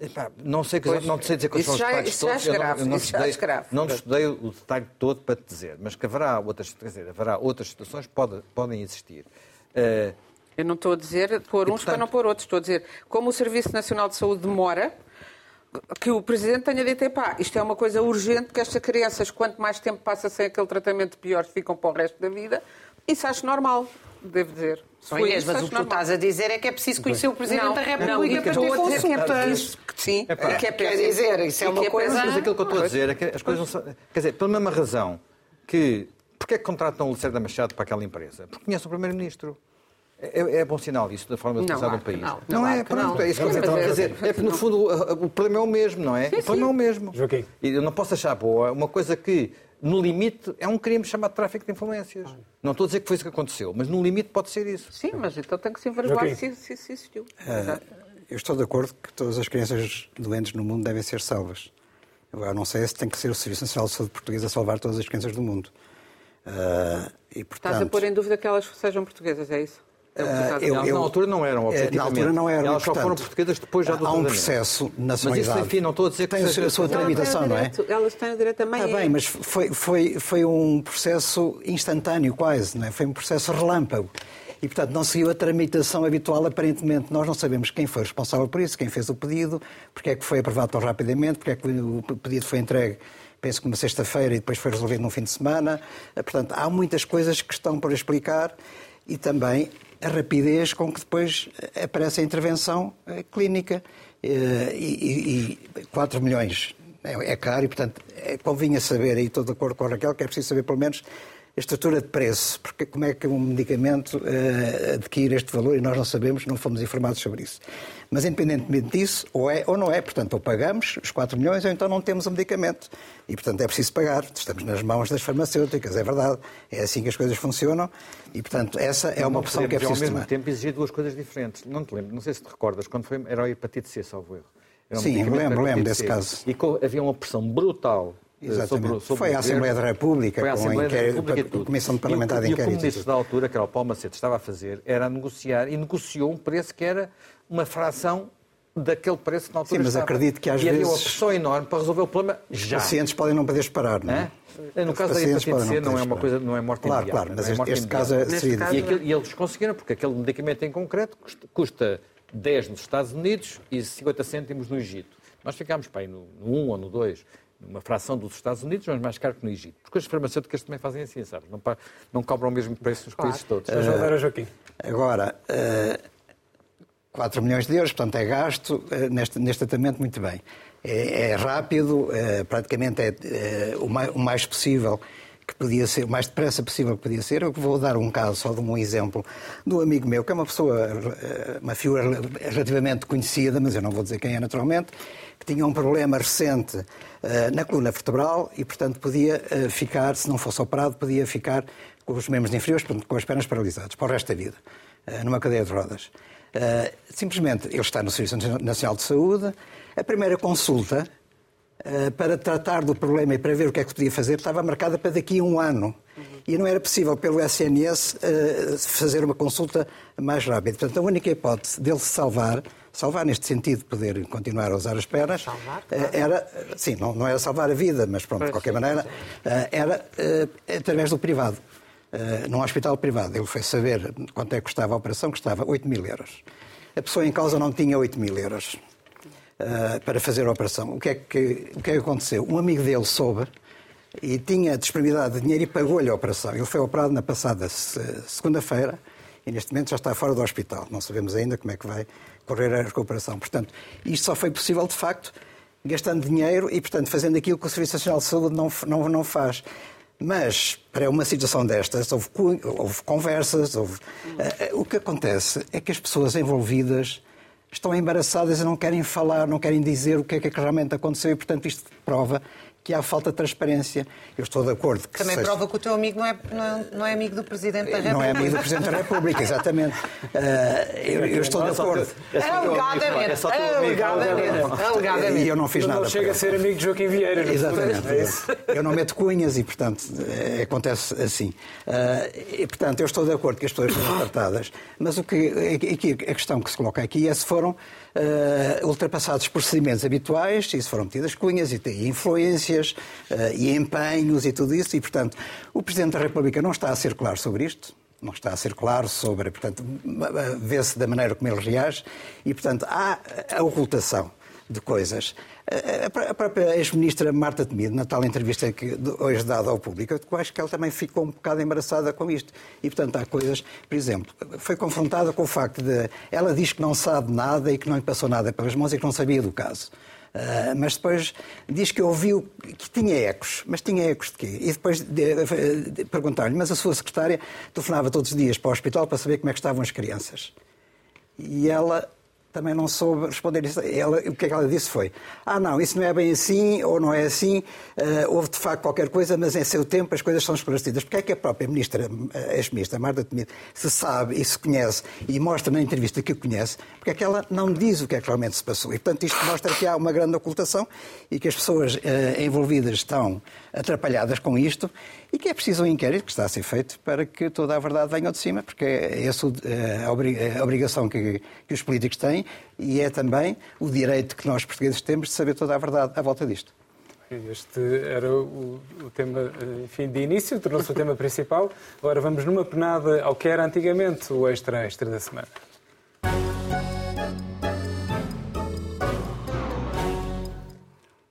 Epá, não sei,
Pois,
não sei dizer quais são os
já-
detalhes
isso já
todos.
é
não-
grave,
não estudei,
é grave.
não estudei o detalhe todo para te dizer, mas que haverá outras, quer dizer, haverá outras situações que pode, podem existir. Eh,
Eu não estou a dizer pôr
E,
uns
portanto-
para não pôr outros. Estou a dizer, como o Serviço Nacional de Saúde demora, que o Presidente tenha dito, pá, isto é uma coisa urgente, que estas crianças, quanto mais tempo passa sem aquele tratamento, pior ficam para o resto da vida. Isso acho normal, devo dizer.
Bom,
foi
Inês, mas o que tu estás a dizer é que é preciso conhecer o Presidente
Não,
da
não,
República
e
para ter
é
consultas.
Sim,
Epá,
e que é
quer dizer, isso é
que
uma coisa-
Mas aquilo que eu estou a dizer é que as coisas não são. Quer dizer, pela mesma razão que. Porquê é que contratam o Lacerda Machado para aquela empresa? Porque conhece o Primeiro-Ministro. É, é bom sinal isso da forma de
Não,
pensar um
que
país.
não.
Não,
Não,
é, pronto,
não.
é isso que eu estou a
ver.
dizer. É que no fundo o, problema é o mesmo, não é? o problema é o mesmo.
Joaquim.
E eu não posso achar boa uma coisa que, no limite, é um crime chamado tráfico de influências. Não estou a dizer que foi isso que aconteceu, mas no limite pode ser isso.
Sim, mas então tem que se averiguar se, se, se existiu.
É.
Exato.
Eu estou de acordo que todas as crianças doentes no mundo devem ser salvas. Agora, não sei se tem que ser o Serviço Nacional de Saúde Português a salvar todas as crianças do mundo. Ah, e, portanto,
Estás a pôr em dúvida que elas sejam portuguesas, é isso? É o que tu estás a
eu-.
Elas
eu-
na altura não eram, objetivamente.
Na altura não eram.
Elas
e,
só foram
portanto,
portuguesas depois já do
Há um processo
Mas
nacionalizado.
isso, enfim, não estou a dizer que
Tem a sua tramitação, não é?
Elas têm o direito também.
Está
é-
bem, mas foi, foi, foi um processo instantâneo, quase, não é? foi um processo relâmpago. E, portanto, não seguiu a tramitação habitual, aparentemente. Nós não sabemos quem foi responsável por isso, quem fez o pedido, porque é que foi aprovado tão rapidamente, porque é que o pedido foi entregue, penso que uma sexta-feira e depois foi resolvido no fim de semana. Eh, Portanto, há muitas coisas que estão por explicar e também a rapidez com que depois eh, aparece a intervenção eh, clínica. Eh, E, e, e 4 milhões é, é caro e, portanto, é, convinha saber, e estou de acordo com a Raquel, que é preciso saber pelo menos a estrutura de preço, porque como é que um medicamento adquire este valor e nós não sabemos, não fomos informados sobre isso. Mas independentemente disso, ou é ou não é, portanto, ou pagamos os 4 milhões ou então não temos o medicamento. E, portanto, é preciso pagar. Estamos nas mãos das farmacêuticas, é verdade. É assim que as coisas funcionam e, portanto, essa é uma opção que é preciso
ao mesmo
tomar.
tempo exigir duas coisas diferentes. Não te lembro, não sei se te recordas, quando foi, era a hepatite C, salvo erro. Era
Sim,
medicamento
lembro,
a
lembro desse
C.
caso.
E havia uma pressão brutal eh,
Exatamente.
sobre, sobre
Foi
o
à. Assembleia da República,
Foi à
com
Assembleia da República
com a. Comissão
E o-
Parlamentar de
E o
Inquérito e
ministro
tudo.
da altura, que era o Paulo Macedo, estava a fazer, era a negociar e negociou um preço que era uma fração daquele preço que na altura
Sim, mas
estava.
acredito que às
e havia uma
vezes-
pressão enorme para resolver o problema
Os
já.
pacientes podem não poder esperar, não é?
Hã? No
Os
caso da hepatite C não
poder
é uma coisa, não é morte
Claro,
imediata.
claro, mas
não é morte
este caso é- seria
caso,
E, aquilo- e eles conseguiram, porque aquele medicamento em concreto custa, custa 10 nos Estados Unidos e 50 cêntimos no Egito. Nós ficámos aí no, no 1 ou no 2, numa fração dos Estados Unidos, mas mais caro que no Egito. Porque as farmacêuticas também fazem assim, sabes? Não, não cobram o mesmo preço nos países todos.
Vamos voltar ao Joaquim.
Agora, eh, 4 milhões de euros, portanto é gasto neste, neste tratamento muito bem. É, é rápido, é, praticamente é, é o, mais, o, mais, possível que podia ser, o mais depressa possível que podia ser. Eu vou dar um caso, só de um exemplo, um amigo meu, que é uma pessoa, uma figura relativamente conhecida, mas eu não vou dizer quem é naturalmente, que tinha um problema recente uh, na coluna vertebral e, portanto, podia uh, ficar, se não fosse operado, podia ficar com os membros inferiores, portanto, com as pernas paralisadas, para o resto da vida, uh, numa cadeia de rodas. Simplesmente, ele está no Serviço Nacional de Saúde, a primeira consulta para tratar do problema e para ver o que é que podia fazer estava marcada para daqui a um ano. E não era possível, pelo SNS, fazer uma consulta mais rápida. Portanto, a única hipótese dele se salvar salvar neste sentido de poder continuar a usar as pernas, salvar, claro. Era, sim, não, não era salvar a vida, mas pronto, de qualquer maneira, eh, era através do privado, num hospital privado. Ele foi saber quanto é que custava a operação, custava 8 mil euros. A pessoa em causa não tinha 8 mil euros para fazer a operação. O que, é que, o que é que aconteceu? Um amigo dele soube e tinha disponibilidade de dinheiro e pagou-lhe a operação. Ele foi operado na passada segunda-feira e neste momento já está fora do hospital. Não sabemos ainda como é que vai correr a recuperação. Portanto, isto só foi possível, de facto, gastando dinheiro e, portanto, fazendo aquilo que o Serviço Nacional de Saúde não, não, não faz. Mas, para uma situação destas, houve, houve conversas, houve... Uh, o que acontece é que as pessoas envolvidas estão embaraçadas e não querem falar, não querem dizer o que é que realmente aconteceu e, portanto, isto prova que há falta de transparência. Eu estou de acordo que.
Também seja... prova que o teu amigo não é, não é, não, é, amigo do Presidente da República.
Não é amigo do Presidente da República, exatamente. Uh, eu, eu, estou de acordo.
Alegadamente. Alegadamente.
E eu não fiz nada.
Não chega a ser amigo de Joaquim Vieira.
Exatamente. É eu não meto cunhas e, portanto, é, acontece assim. Uh, e, portanto, eu estou de acordo que as pessoas sejam tratadas, mas o que, a questão que se coloca aqui é se foram uh, ultrapassados procedimentos habituais e se foram metidas cunhas e, e influências uh, e empenhos e tudo isso. E, portanto, o Presidente da República não está a ser claro sobre isto. Não está a ser claro sobre, portanto, vê-se da maneira como ele reage e, portanto, há a ocultação de coisas. A própria ex-ministra Marta Temido, na tal entrevista que hoje dada ao público, eu acho que ela também ficou um bocado embaraçada com isto. E, portanto, há coisas, por exemplo, foi confrontada com o facto de. Ela diz que não sabe nada e que não lhe passou nada pelas mãos e que não sabia do caso. Uh, mas depois diz que ouviu que tinha ecos. Mas tinha ecos de quê? E depois de, de, de perguntar-lhe, mas a sua secretária telefonava todos os dias para o hospital para saber como é que estavam as crianças. E ela também não soube responder isso. Ela, o que é que ela disse foi: ah, não, isso não é bem assim, ou não é assim, uh, houve de facto qualquer coisa, mas em seu tempo as coisas são esclarecidas. Porque é que a própria ministra, eh, ex-ministra Marta Temido, se sabe e se conhece e mostra na entrevista que o conhece, porque é que ela não diz o que é que realmente se passou. E, portanto, isto mostra que há uma grande ocultação e que as pessoas uh, envolvidas estão atrapalhadas com isto e que é preciso um inquérito que está a ser feito para que toda a verdade venha de cima, porque é essa a obrigação que, que os políticos têm e é também o direito que nós portugueses temos de saber toda a verdade à volta disto.
Este era o, o tema, enfim, de início, tornou-se o tema principal. Agora vamos numa penada ao que era antigamente o extra-extra da semana.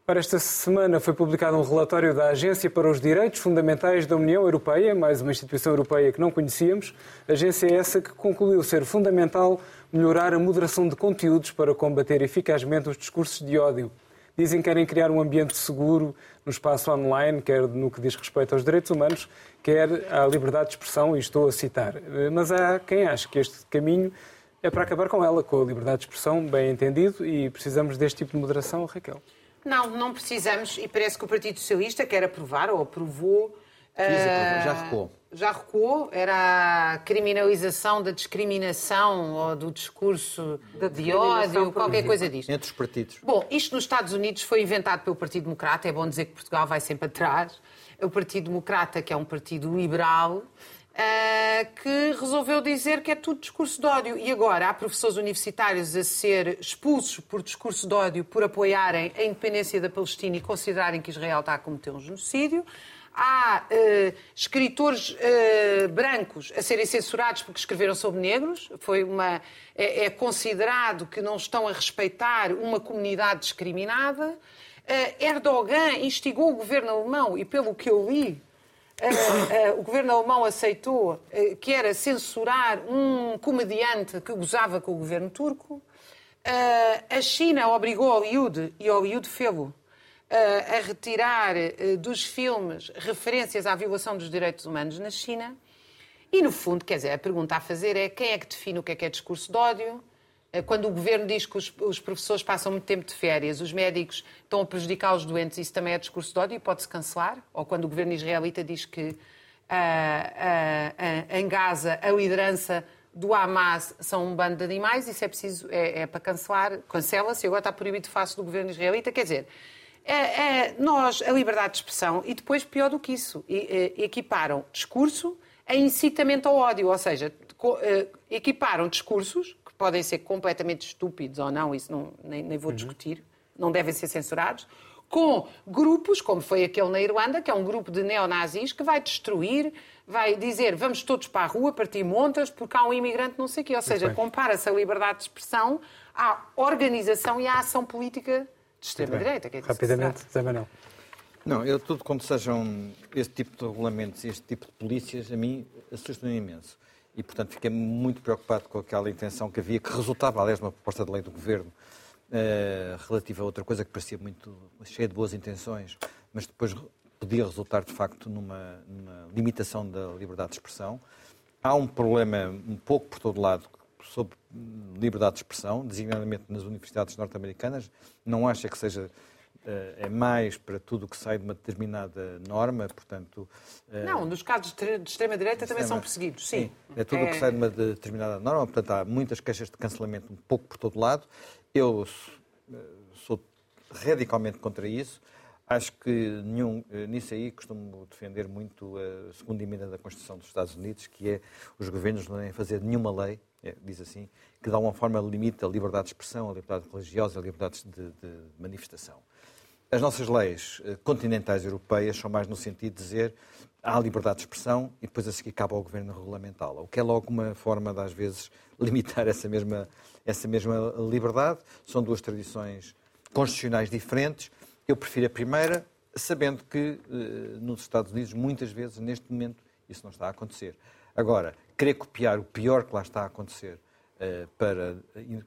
Para esta semana foi publicado um relatório da Agência para os Direitos Fundamentais da União Europeia, mais uma instituição europeia que não conhecíamos. Agência essa que concluiu ser fundamental melhorar a moderação de conteúdos para combater eficazmente os discursos de ódio. Dizem que querem criar um ambiente seguro no espaço online, quer no que diz respeito aos direitos humanos, quer à liberdade de expressão, e estou a citar. Mas há quem acha que este caminho é para acabar com ela, com a liberdade de expressão, bem entendido, e precisamos deste tipo de moderação, Raquel.
Não, não precisamos, e parece que o Partido Socialista quer aprovar, ou aprovou.
Uh, já recuou.
Já recuou, era a criminalização da discriminação ou do discurso da de ódio, qualquer coisa disto.
Entre os partidos.
Bom, isto nos Estados Unidos foi inventado pelo Partido Democrata, é bom dizer que Portugal vai sempre atrás. O Partido Democrata, que é um partido liberal, Uh, que resolveu dizer que é tudo discurso de ódio. E agora há professores universitários a ser expulsos por discurso de ódio por apoiarem a independência da Palestina e considerarem que Israel está a cometer um genocídio. Há uh, escritores uh, brancos a serem censurados porque escreveram sobre negros. Foi uma, é, é considerado que não estão a respeitar uma comunidade discriminada. Erdogan instigou o governo alemão, e pelo que eu li, uh, uh, o governo alemão aceitou, uh, que era censurar um comediante que gozava com o governo turco. a China obrigou Hollywood, e Hollywood fê-lo, a retirar dos filmes referências à violação dos direitos humanos na China. E, no fundo, quer dizer, a pergunta a fazer é quem é que define o que é que é discurso de ódio, eh, quando o governo diz que os, os, professores passam muito tempo de férias, os médicos estão a prejudicar os doentes, isso também é discurso de ódio e pode-se cancelar? Ou quando o governo israelita diz que em Gaza a liderança do Hamas são um bando de animais, isso é preciso, é, é para cancelar, cancela-se agora está proibido de face do governo israelita. Quer dizer, é, é, nós, a liberdade de expressão, e depois pior do que isso, equiparam discurso a incitamento ao ódio, ou seja, equiparam discursos podem ser completamente estúpidos ou não, isso não, nem, nem vou uhum. discutir, não devem ser censurados, com grupos, como foi aquele na Irlanda, que é um grupo de neonazis que vai destruir, vai dizer vamos todos para a rua partir montas porque há um imigrante não sei o quê. Ou seja, compara-se a liberdade de expressão à organização e à ação política de extrema-direita.
Rapidamente, Zé Manuel.
Não, eu tudo quando sejam este tipo de regulamentos e este tipo de polícias, a mim assusta-me imenso e, portanto, fiquei muito preocupado com aquela intenção que havia, que resultava, aliás, de uma proposta de lei do Governo eh, relativa a outra coisa que parecia muito cheia de boas intenções, mas depois podia resultar, de facto, numa, numa limitação da liberdade de expressão. Há um problema um pouco por todo lado sobre liberdade de expressão, designadamente nas universidades norte-americanas. Não acha que seja eh, é mais para tudo o que sai de uma determinada norma, portanto...
Eh, não, nos casos de extrema-direita também são perseguidos, sim. sim
é tudo o é... que sai de uma determinada norma, portanto há muitas queixas de cancelamento um pouco por todo lado. Eu eh, sou radicalmente contra isso. Acho que nenhum, nisso aí costumo defender muito a segunda emenda da Constituição dos Estados Unidos, que é os governos não devem fazer nenhuma lei, é, diz assim, que de alguma forma limita a liberdade de expressão, a liberdade religiosa, a liberdade de, de manifestação. As nossas leis eh, continentais europeias são mais no sentido de dizer há liberdade de expressão e depois a seguir cabe ao governo regulamentá-la, o que é logo uma forma de, às vezes, limitar essa mesma, essa mesma liberdade. São duas tradições constitucionais diferentes. Eu prefiro a primeira, sabendo que eh, nos Estados Unidos, muitas vezes, neste momento, isso não está a acontecer. Agora, querer copiar o pior que lá está a acontecer eh, para,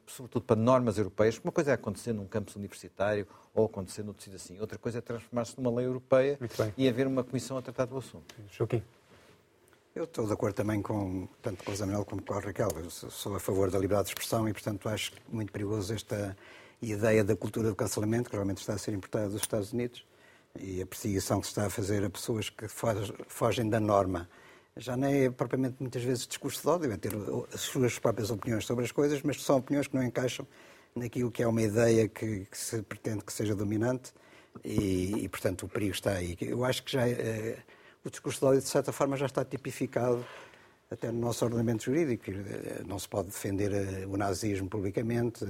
sobretudo para normas europeias. Uma coisa é acontecer num campus universitário ou acontecer no tecido assim. Outra coisa é transformar-se numa lei europeia e haver uma comissão a tratar do assunto.
Joaquim.
Eu estou de acordo também com, tanto com o Zé como com a Raquel. Eu sou a favor da liberdade de expressão e, portanto, acho muito perigoso esta ideia da cultura do cancelamento, que realmente está a ser importada dos Estados Unidos, e a perseguição que se está a fazer a pessoas que fogem da norma já não é propriamente muitas vezes discurso de ódio, é ter as suas próprias opiniões sobre as coisas, mas são opiniões que não encaixam naquilo que é uma ideia que, que se pretende que seja dominante e, e, portanto, o perigo está aí. Eu acho que já é, o discurso de ódio, de certa forma, já está tipificado até no nosso ordenamento jurídico. Eh, não se pode defender eh, o nazismo publicamente,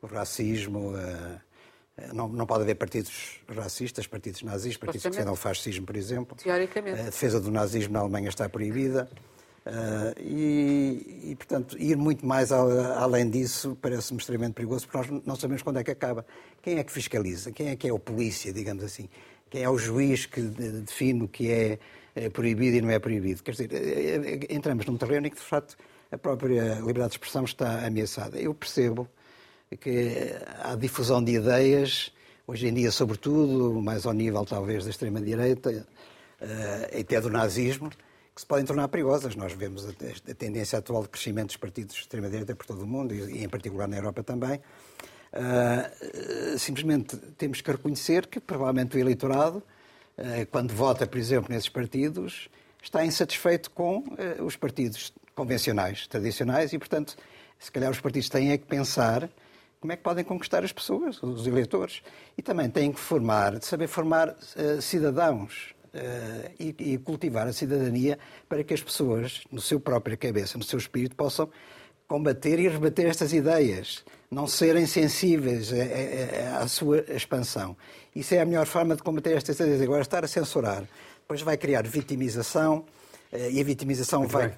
o racismo, não, não pode haver partidos racistas, partidos nazis, partidos que defendam o fascismo, por exemplo.
Teoricamente.
A defesa do nazismo na Alemanha está proibida. Uh, e, e, portanto, ir muito mais ao, além disso parece-me extremamente perigoso, porque nós não sabemos quando é que acaba. Quem é que fiscaliza? Quem é que é o polícia, digamos assim? Quem é o juiz que define o que é, proibido e não é proibido? Quer dizer, entramos num terreno em que, de facto, a própria liberdade de expressão está ameaçada. Eu percebo que há difusão de ideias, hoje em dia, sobretudo, mais ao nível talvez da extrema-direita, uh, até do nazismo, que se podem tornar perigosas. Nós vemos a, a tendência atual de crescimento dos partidos de extrema-direita por todo o mundo, e, e, em particular na Europa também. Uh, simplesmente temos que reconhecer que provavelmente o eleitorado, uh, quando vota, por exemplo, nesses partidos, está insatisfeito com os partidos convencionais, tradicionais, e, portanto, se calhar os partidos têm é que pensar como é que podem conquistar as pessoas, os eleitores. E também têm que formar, saber formar uh, cidadãos uh, e, e, cultivar a cidadania para que as pessoas, no seu própria cabeça, no seu espírito, possam combater e rebater estas ideias, não serem sensíveis à sua expansão. Isso é a melhor forma de combater estas ideias. Agora, estar a censurar, depois vai criar vitimização, uh, e a vitimização Muito vai,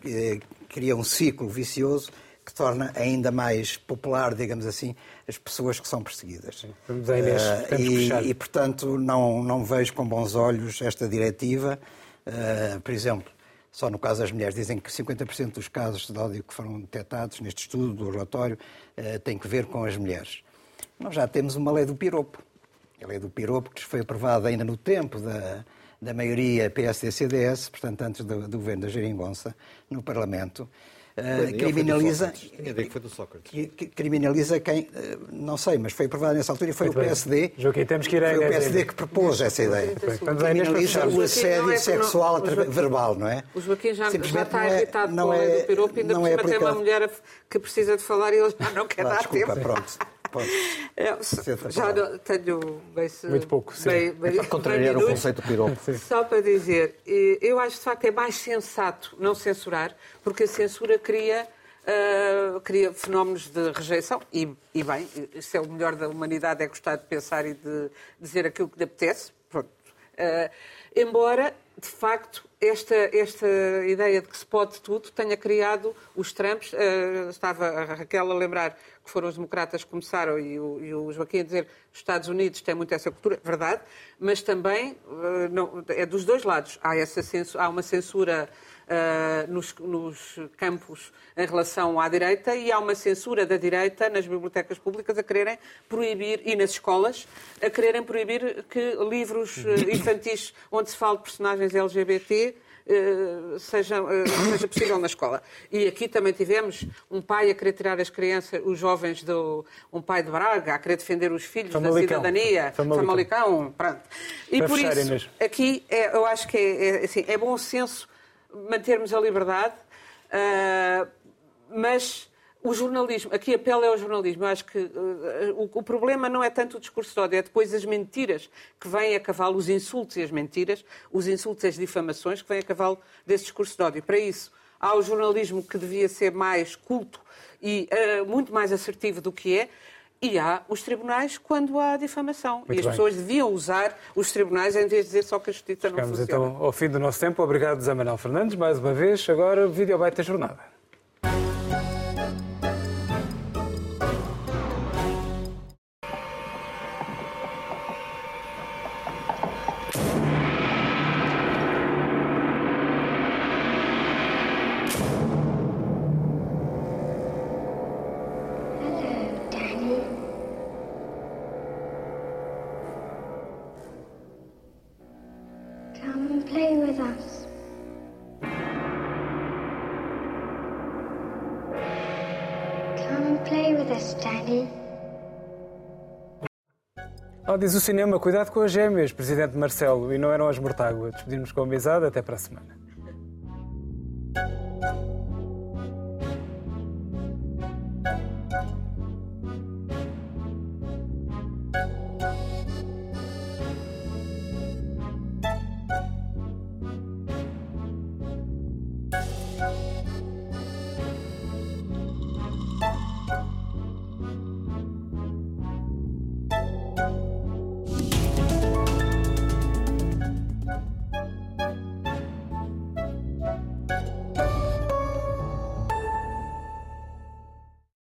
criar um ciclo vicioso que torna ainda mais popular, digamos assim, as pessoas que são perseguidas.
Vamos Inês, uh,
e, e, portanto, não, não vejo com bons olhos esta diretiva. Uh, por exemplo, só no caso das mulheres, dizem que 50% dos casos de ódio que foram detectados neste estudo do relatório uh, têm que ver com as mulheres. Nós já temos uma lei do piropo. A lei do piropo que foi aprovada ainda no tempo da, da maioria PSD-CDS, portanto, antes do, do governo da Geringonça, no Parlamento, uh, criminaliza, criminaliza quem, uh, não sei, mas foi aprovado nessa altura e foi Muito o PSD,
Joaquim, temos que ir a
foi o PSD que propôs essa ideia. Criminaliza o assédio é sexual Joaquim, verbal, não é?
O Joaquim já, já está é, irritado não é, do piropo, ainda não por cima é tem uma mulher que precisa de falar e ele já não quer ah, dar
desculpa,
tempo.
pronto.
É, já não, tenho bem,
Muito pouco, sim. Bem,
bem, é para contrariar o conceito do piropo.
Só para dizer, eu acho de facto é mais sensato não censurar, porque a censura cria Uh, cria fenómenos de rejeição e, e, bem, isso é o melhor da humanidade, é gostar de pensar e de dizer aquilo que lhe apetece. Pronto. Uh, embora, de facto, esta, esta ideia de que se pode tudo tenha criado os Trumps. Uh, estava a Raquel a lembrar que foram os democratas que começaram e o, e o Joaquim a dizer que os Estados Unidos têm muito essa cultura, verdade, mas também uh, não, é dos dois lados. Há, essa censura, há uma censura uh, nos, nos, campos em relação à direita e há uma censura da direita nas bibliotecas públicas a quererem proibir, e nas escolas, a quererem proibir que livros infantis onde se fala de personagens LGBT eh, seja, uh, seja possível na escola. E aqui também tivemos um pai a querer tirar as crianças, os jovens do. um pai de Braga, a querer defender os filhos Famalicão. da cidadania. Famalicão. Famalicão pronto. E Para por isso, mesmo. aqui é, eu acho que é, é, assim, é bom senso mantermos a liberdade, uh, mas o jornalismo, aqui a pele é o jornalismo. Eu acho que uh, o, o, problema não é tanto o discurso de ódio, é depois as mentiras que vêm a cavalo, os insultos e as mentiras, os insultos e as difamações que vêm a cavalo desse discurso de ódio. Para isso, há o jornalismo que devia ser mais culto e uh, muito mais assertivo do que é. E há os tribunais quando há difamação. Muito e as bem. pessoas deviam usar os tribunais em vez de dizer só que a justiça
Chegamos
não funciona.
então ao fim do nosso tempo. Obrigado, Zé Manuel Fernandes, mais uma vez. Agora, vídeo vai ter jornada. Diz o cinema, cuidado com as gêmeas, Presidente Marcelo, e não eram as Mortágua. Despedimos com amizade, até para a semana.